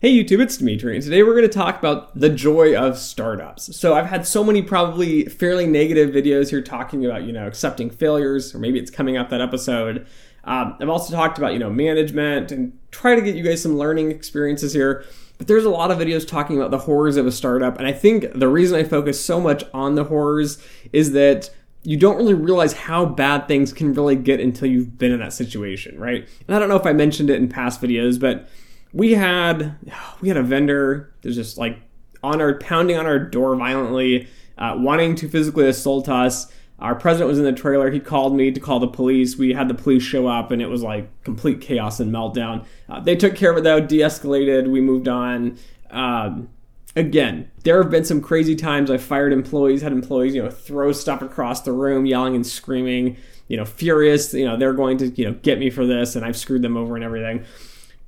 Hey YouTube, it's Dimitri, and today we're going to talk about the joy of startups. So I've had so many probably fairly negative videos here talking about, you know, accepting failures, or maybe it's coming up that episode. Um, I've also talked about, you know, management and try to get you guys some learning experiences here. But there's a lot of videos talking about the horrors of a startup, and I think the reason I focus so much on the horrors is that you don't really realize how bad things can really get until you've been in that situation, right? And I don't know if I mentioned it in past videos, but we had we had a vendor that's just like on our pounding on our door violently, uh, wanting to physically assault us. Our president was in the trailer. He called me to call the police. We had the police show up, and it was like complete chaos and meltdown. Uh, they took care of it though, de-escalated. We moved on. Um, again, there have been some crazy times I fired employees, had employees, you know, throw stuff across the room, yelling and screaming, you know, furious. You know, they're going to, you know, get me for this, and I've screwed them over and everything.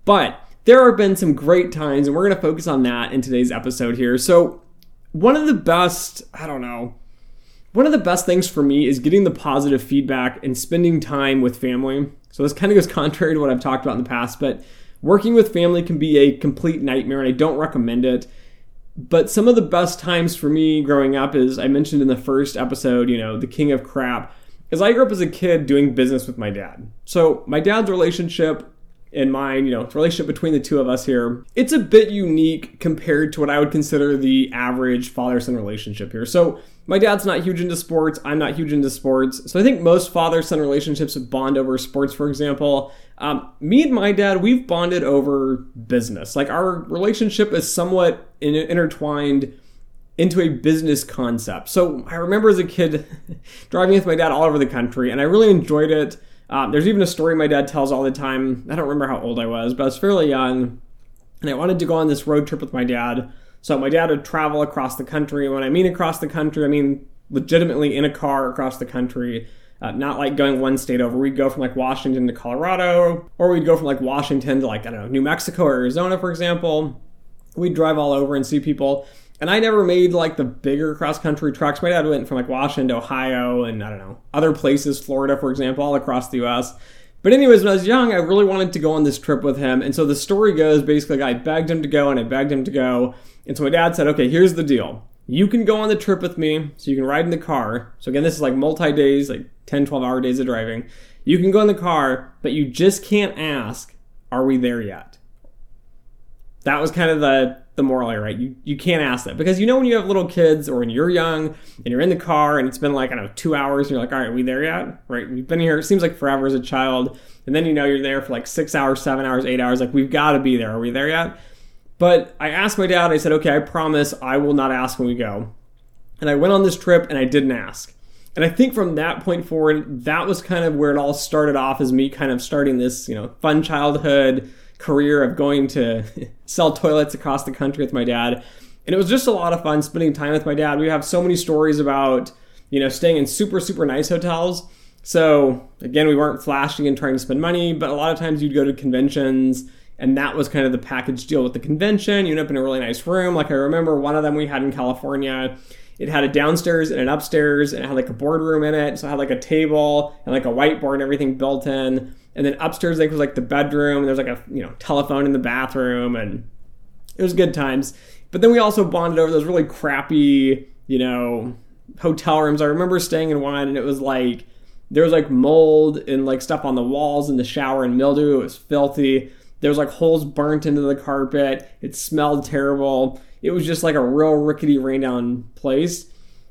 But there have been some great times, and we're going to focus on that in today's episode here. So, one of the best, I don't know, one of the best things for me is getting the positive feedback and spending time with family. So, this kind of goes contrary to what I've talked about in the past, but working with family can be a complete nightmare, and I don't recommend it. But some of the best times for me growing up is I mentioned in the first episode, you know, the king of crap, is I grew up as a kid doing business with my dad. So, my dad's relationship in mind, you know, the relationship between the two of us here, it's a bit unique compared to what I would consider the average father son relationship here. So, my dad's not huge into sports, I'm not huge into sports. So, I think most father son relationships bond over sports, for example. Um, me and my dad, we've bonded over business. Like, our relationship is somewhat in- intertwined into a business concept. So, I remember as a kid driving with my dad all over the country, and I really enjoyed it. Um, there's even a story my dad tells all the time. I don't remember how old I was, but I was fairly young, and I wanted to go on this road trip with my dad. So my dad would travel across the country. And when I mean across the country, I mean legitimately in a car across the country. Uh, not like going one state over. We'd go from like Washington to Colorado, or we'd go from like Washington to like, I don't know, New Mexico or Arizona, for example. We'd drive all over and see people. And I never made like the bigger cross country treks. My dad went from like Washington to Ohio and I don't know, other places, Florida, for example, all across the US. But, anyways, when I was young, I really wanted to go on this trip with him. And so the story goes basically, like, I begged him to go and I begged him to go. And so my dad said, okay, here's the deal. You can go on the trip with me, so you can ride in the car. So, again, this is like multi days, like 10, 12 hour days of driving. You can go in the car, but you just can't ask, are we there yet? That was kind of the the moral right? You you can't ask that because you know when you have little kids or when you're young and you're in the car and it's been like I don't know two hours and you're like, all right, we there yet? Right? We've been here. It seems like forever as a child, and then you know you're there for like six hours, seven hours, eight hours. Like we've got to be there. Are we there yet? But I asked my dad. I said, okay, I promise I will not ask when we go. And I went on this trip and I didn't ask. And I think from that point forward, that was kind of where it all started off as me kind of starting this, you know, fun childhood career of going to sell toilets across the country with my dad. And it was just a lot of fun spending time with my dad. We have so many stories about, you know, staying in super, super nice hotels. So again, we weren't flashing and trying to spend money, but a lot of times you'd go to conventions and that was kind of the package deal with the convention. You end up in a really nice room. Like I remember one of them we had in California. It had a downstairs and an upstairs, and it had like a boardroom in it. So it had like a table and like a whiteboard and everything built in and then upstairs like was like the bedroom there's like a you know telephone in the bathroom and it was good times. But then we also bonded over those really crappy you know hotel rooms. I remember staying in one and it was like there was like mold and like stuff on the walls in the shower and mildew. It was filthy. There was like holes burnt into the carpet. It smelled terrible. It was just like a real rickety rain down place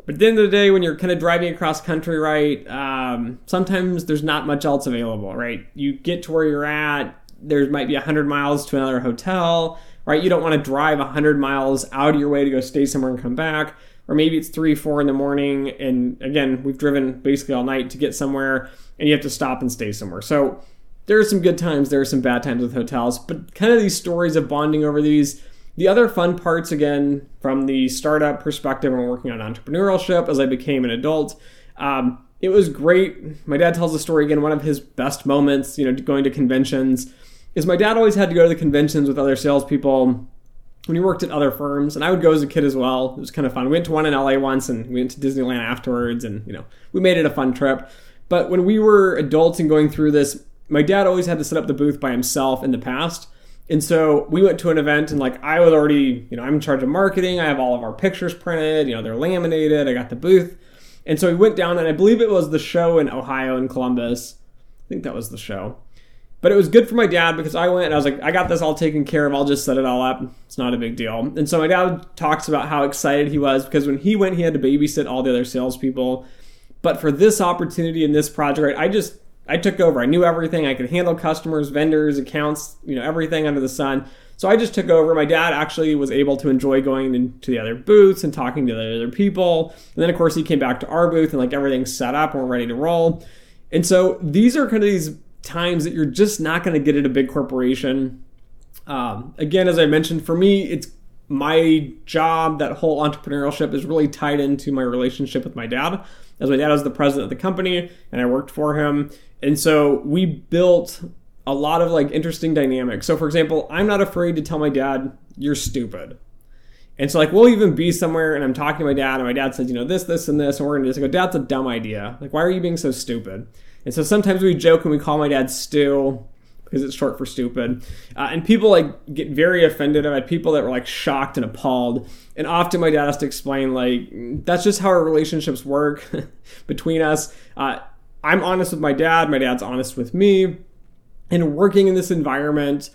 but at the end of the day, when you're kind of driving across country, right, um, sometimes there's not much else available, right? You get to where you're at, there might be 100 miles to another hotel, right? You don't want to drive 100 miles out of your way to go stay somewhere and come back. Or maybe it's 3, 4 in the morning, and again, we've driven basically all night to get somewhere, and you have to stop and stay somewhere. So there are some good times, there are some bad times with hotels, but kind of these stories of bonding over these the other fun parts, again, from the startup perspective and working on entrepreneurship as I became an adult, um, it was great. My dad tells the story again. One of his best moments, you know, going to conventions, is my dad always had to go to the conventions with other salespeople when he worked at other firms, and I would go as a kid as well. It was kind of fun. We went to one in LA once, and we went to Disneyland afterwards, and you know, we made it a fun trip. But when we were adults and going through this, my dad always had to set up the booth by himself in the past And so we went to an event and like I was already, you know, I'm in charge of marketing. I have all of our pictures printed, you know, they're laminated. I got the booth. And so we went down and I believe it was the show in Ohio in Columbus. I think that was the show. But it was good for my dad because I went and I was like, I got this all taken care of. I'll just set it all up. It's not a big deal. And so my dad talks about how excited he was because when he went, he had to babysit all the other salespeople. But for this opportunity and this project, I just I took over. I knew everything. I could handle customers, vendors, accounts, you know, everything under the sun. So I just took over. My dad actually was able to enjoy going into the other booths and talking to the other people. And then of course he came back to our booth and like everything's set up and we're ready to roll. And so these are kind of these times that you're just not going to get at a big corporation. Um, again, as I mentioned, for me, it's my job, that whole entrepreneurship is really tied into my relationship with my dad. As my dad was the president of the company and I worked for him. And so we built a lot of like interesting dynamics. So for example, I'm not afraid to tell my dad, you're stupid. And so like we'll even be somewhere and I'm talking to my dad and my dad says, you know, this, this, and this, and we're gonna just go, Dad's a dumb idea. Like, why are you being so stupid? And so sometimes we joke and we call my dad Stu because it's short for stupid. Uh, and people like get very offended. I've had people that were like shocked and appalled. And often my dad has to explain like that's just how our relationships work between us. Uh, I'm honest with my dad. My dad's honest with me. And working in this environment,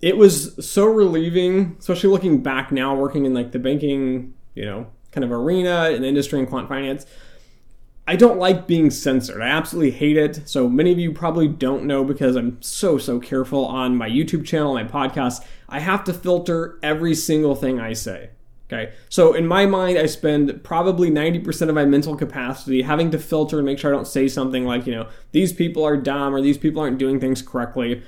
it was so relieving, especially looking back now, working in like the banking, you know, kind of arena and industry and quant finance. I don't like being censored. I absolutely hate it. So many of you probably don't know because I'm so, so careful on my YouTube channel, my podcast. I have to filter every single thing I say. Okay. So in my mind, I spend probably 90% of my mental capacity having to filter and make sure I don't say something like, you know, these people are dumb or these people aren't doing things correctly.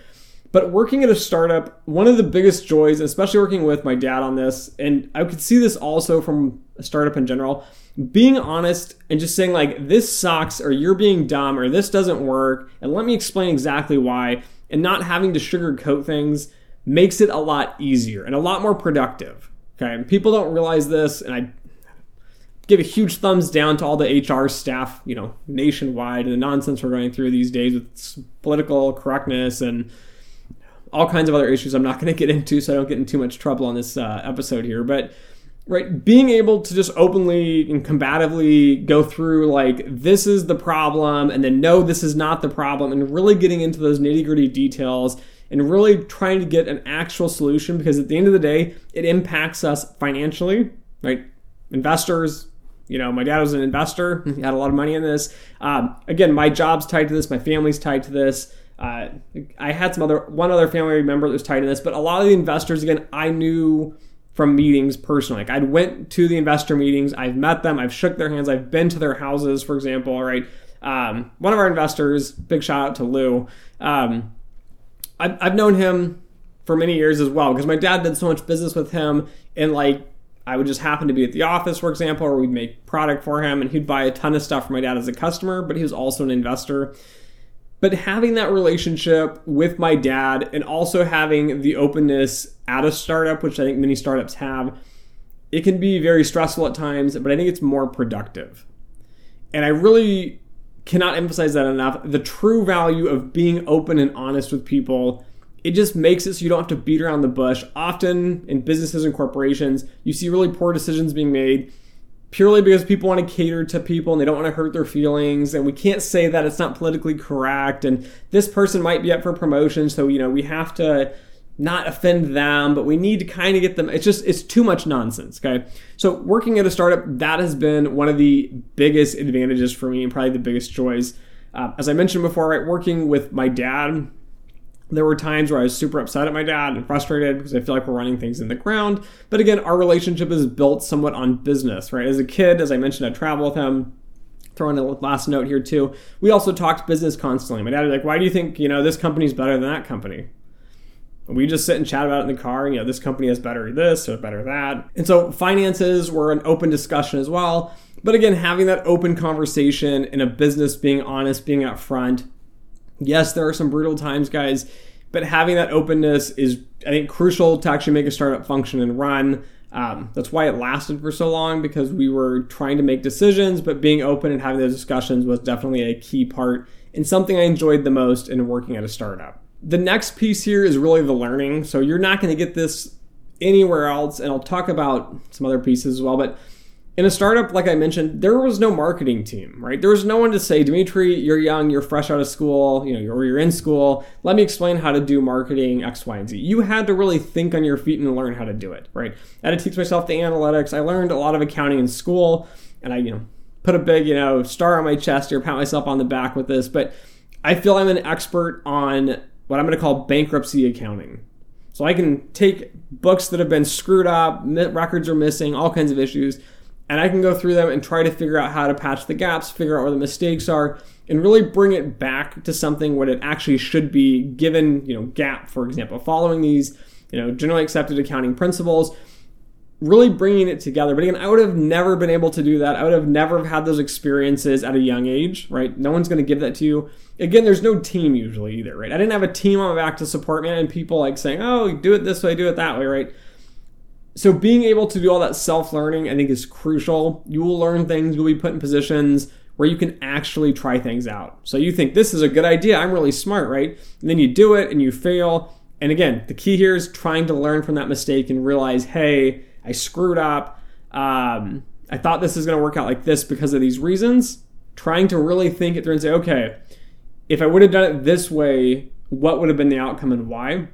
But working at a startup, one of the biggest joys, especially working with my dad on this, and I could see this also from a startup in general, being honest and just saying, like, this sucks, or you're being dumb, or this doesn't work, and let me explain exactly why, and not having to sugarcoat things makes it a lot easier and a lot more productive. Okay, people don't realize this, and I give a huge thumbs down to all the HR staff, you know, nationwide, and the nonsense we're going through these days with political correctness and all kinds of other issues I'm not going to get into, so I don't get in too much trouble on this uh, episode here. But right, being able to just openly and combatively go through like this is the problem, and then no, this is not the problem, and really getting into those nitty gritty details and really trying to get an actual solution because at the end of the day, it impacts us financially, right? Investors, you know, my dad was an investor, he had a lot of money in this. Um, again, my job's tied to this, my family's tied to this. Uh, I had some other one other family member that was tied to this, but a lot of the investors, again, I knew from meetings personally. Like I went to the investor meetings, I've met them, I've shook their hands, I've been to their houses, for example. Right, um, one of our investors, big shout out to Lou. Um, I've, I've known him for many years as well because my dad did so much business with him and like I would just happen to be at the office, for example, or we'd make product for him and he'd buy a ton of stuff for my dad as a customer, but he was also an investor. But having that relationship with my dad and also having the openness at a startup, which I think many startups have, it can be very stressful at times, but I think it's more productive. And I really cannot emphasize that enough. The true value of being open and honest with people. It just makes it so you don't have to beat around the bush. Often in businesses and corporations, you see really poor decisions being made purely because people want to cater to people and they don't want to hurt their feelings. And we can't say that it's not politically correct. And this person might be up for promotion. So, you know, we have to not offend them, but we need to kind of get them. It's just, it's too much nonsense. Okay. So, working at a startup, that has been one of the biggest advantages for me and probably the biggest joys. Uh, as I mentioned before, right, working with my dad, there were times where I was super upset at my dad and frustrated because I feel like we're running things in the ground. But again, our relationship is built somewhat on business, right? As a kid, as I mentioned, I travel with him. Throwing a last note here too. We also talked business constantly. My dad was like, "Why do you think you know this company's better than that company?" We just sit and chat about it in the car. You know, this company has better this or better that. And so finances were an open discussion as well. But again, having that open conversation in a business, being honest, being upfront. Yes, there are some brutal times, guys, but having that openness is, I think, crucial to actually make a startup function and run. Um, that's why it lasted for so long because we were trying to make decisions, but being open and having those discussions was definitely a key part and something I enjoyed the most in working at a startup. The next piece here is really the learning. So you're not going to get this anywhere else. And I'll talk about some other pieces as well. But in a startup, like I mentioned, there was no marketing team, right? There was no one to say, Dimitri, you're young, you're fresh out of school, you know, or you're in school. Let me explain how to do marketing X, Y, and Z. You had to really think on your feet and learn how to do it, right? I had to teach myself the analytics. I learned a lot of accounting in school, and I, you know, put a big, you know, star on my chest or pat myself on the back with this. But I feel I'm an expert on what I'm going to call bankruptcy accounting. So I can take books that have been screwed up, records are missing, all kinds of issues and I can go through them and try to figure out how to patch the gaps, figure out where the mistakes are, and really bring it back to something what it actually should be given, you know, GAAP, for example, following these, you know, generally accepted accounting principles, really bringing it together. But again, I would have never been able to do that. I would have never had those experiences at a young age, right? No one's going to give that to you. Again, there's no team usually either, right? I didn't have a team on my back to support me and people like saying, oh, do it this way, do it that way, right? so being able to do all that self-learning i think is crucial you will learn things you'll be put in positions where you can actually try things out so you think this is a good idea i'm really smart right and then you do it and you fail and again the key here is trying to learn from that mistake and realize hey i screwed up um, i thought this is going to work out like this because of these reasons trying to really think it through and say okay if i would have done it this way what would have been the outcome and why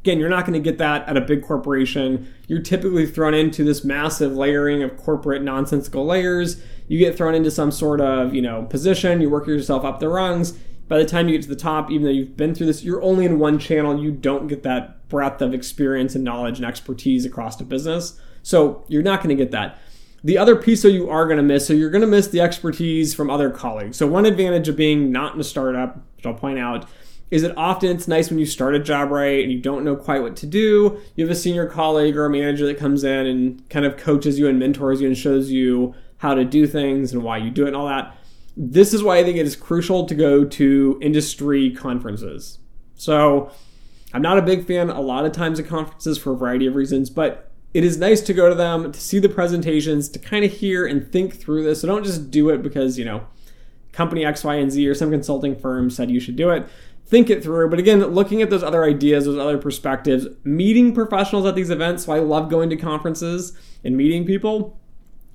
Again, you're not going to get that at a big corporation. You're typically thrown into this massive layering of corporate nonsensical layers. You get thrown into some sort of, you know, position, you work yourself up the rungs. By the time you get to the top, even though you've been through this, you're only in one channel. You don't get that breadth of experience and knowledge and expertise across the business. So you're not going to get that. The other piece that you are going to miss, so you're going to miss the expertise from other colleagues. So one advantage of being not in a startup, which I'll point out, is that often it's nice when you start a job right and you don't know quite what to do. You have a senior colleague or a manager that comes in and kind of coaches you and mentors you and shows you how to do things and why you do it and all that. This is why I think it is crucial to go to industry conferences. So, I'm not a big fan a lot of times of conferences for a variety of reasons, but it is nice to go to them, to see the presentations, to kind of hear and think through this. So don't just do it because, you know, company X, Y, and Z or some consulting firm said you should do it think it through. But again, looking at those other ideas, those other perspectives, meeting professionals at these events. So I love going to conferences and meeting people.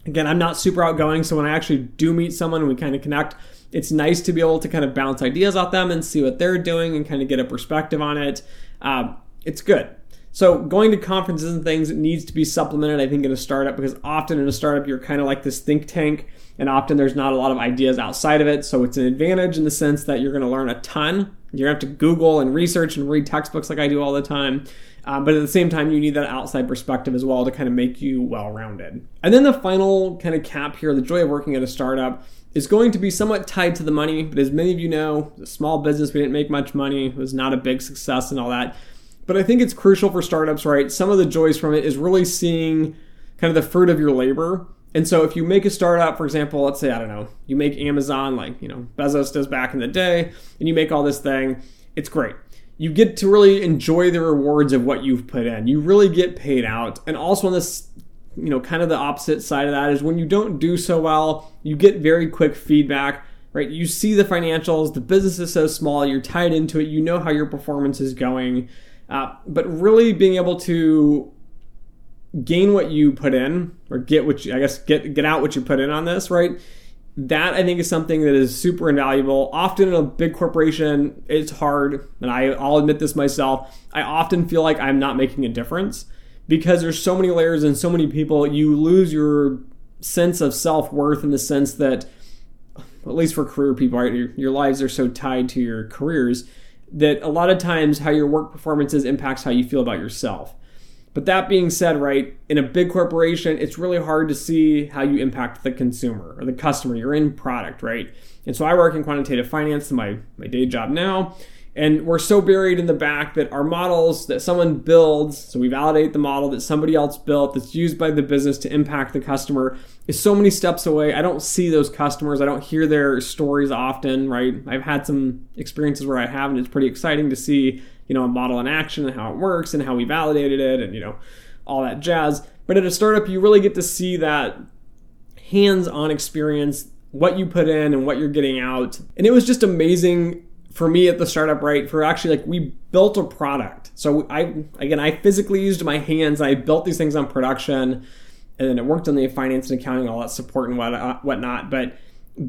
Again, I'm not super outgoing, so when I actually do meet someone and we kind of connect, it's nice to be able to kind of bounce ideas off them and see what they're doing and kind of get a perspective on it. Um, it's good. So going to conferences and things needs to be supplemented, I think, in a startup because often in a startup you're kind of like this think tank, and often there's not a lot of ideas outside of it. So it's an advantage in the sense that you're going to learn a ton you're going to have to Google and research and read textbooks like I do all the time. Um, but at the same time, you need that outside perspective as well to kind of make you well rounded. And then the final kind of cap here the joy of working at a startup is going to be somewhat tied to the money. But as many of you know, a small business, we didn't make much money, it was not a big success and all that. But I think it's crucial for startups, right? Some of the joys from it is really seeing kind of the fruit of your labor and so if you make a startup, for example, let's say, I don't know, you make Amazon like, you know, Bezos does back in the day, and you make all this thing, it's great. You get to really enjoy the rewards of what you've put in. You really get paid out. And also on this, you know, kind of the opposite side of that is when you don't do so well, you get very quick feedback, right? You see the financials, the business is so small, you're tied into it, you know how your performance is going. Uh, but really being able to gain what you put in or get what you, I guess get get out what you put in on this, right? That I think is something that is super invaluable. Often in a big corporation, it's hard, and I, I'll admit this myself. I often feel like I'm not making a difference because there's so many layers and so many people. You lose your sense of self worth in the sense that, at least for career people, right, your, your lives are so tied to your careers that a lot of times how your work performances impacts how you feel about yourself. But that being said, right, in a big corporation, it's really hard to see how you impact the consumer or the customer. You're in product, right? And so I work in quantitative finance my, my day job now. And we're so buried in the back that our models that someone builds, so we validate the model that somebody else built that's used by the business to impact the customer, is so many steps away. I don't see those customers. I don't hear their stories often, right? I've had some experiences where I have, and it's pretty exciting to see you know, a model in action and how it works and how we validated it and, you know, all that jazz. But at a startup, you really get to see that hands on experience, what you put in and what you're getting out. And it was just amazing for me at the startup, right? For actually like we built a product. So I again I physically used my hands. I built these things on production, and then it worked on the finance and accounting, all that support and uh, whatnot. But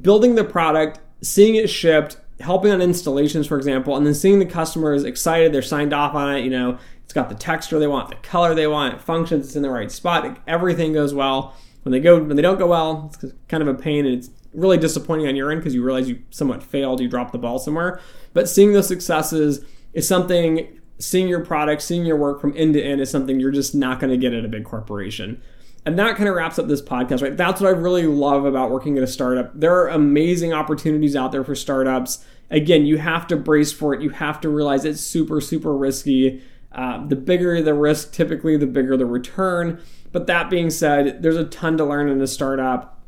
building the product, seeing it shipped, helping on installations, for example, and then seeing the customers excited, they're signed off on it. You know, it's got the texture they want, the color they want, it functions, it's in the right spot, everything goes well. When they go, when they don't go well, it's kind of a pain, and it's really disappointing on your end because you realize you somewhat failed, you dropped the ball somewhere. But seeing those successes is something. Seeing your product, seeing your work from end to end is something you're just not going to get at a big corporation. And that kind of wraps up this podcast, right? That's what I really love about working at a startup. There are amazing opportunities out there for startups. Again, you have to brace for it. You have to realize it's super, super risky. Uh, the bigger the risk, typically, the bigger the return. But that being said, there's a ton to learn in a startup.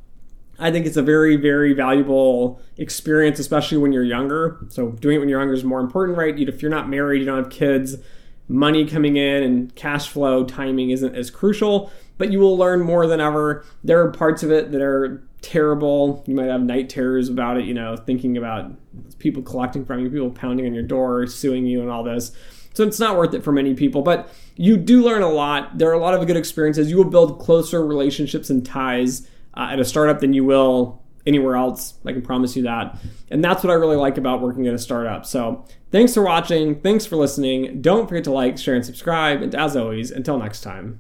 I think it's a very, very valuable experience, especially when you're younger. So doing it when you're younger is more important, right? If you're not married, you don't have kids, money coming in and cash flow timing isn't as crucial, but you will learn more than ever. There are parts of it that are terrible. You might have night terrors about it, you know, thinking about people collecting from you, people pounding on your door, suing you, and all this. So it's not worth it for many people, but you do learn a lot. There are a lot of good experiences. You will build closer relationships and ties uh, at a startup than you will anywhere else. I can promise you that. And that's what I really like about working at a startup. So thanks for watching. Thanks for listening. Don't forget to like, share, and subscribe. And as always, until next time.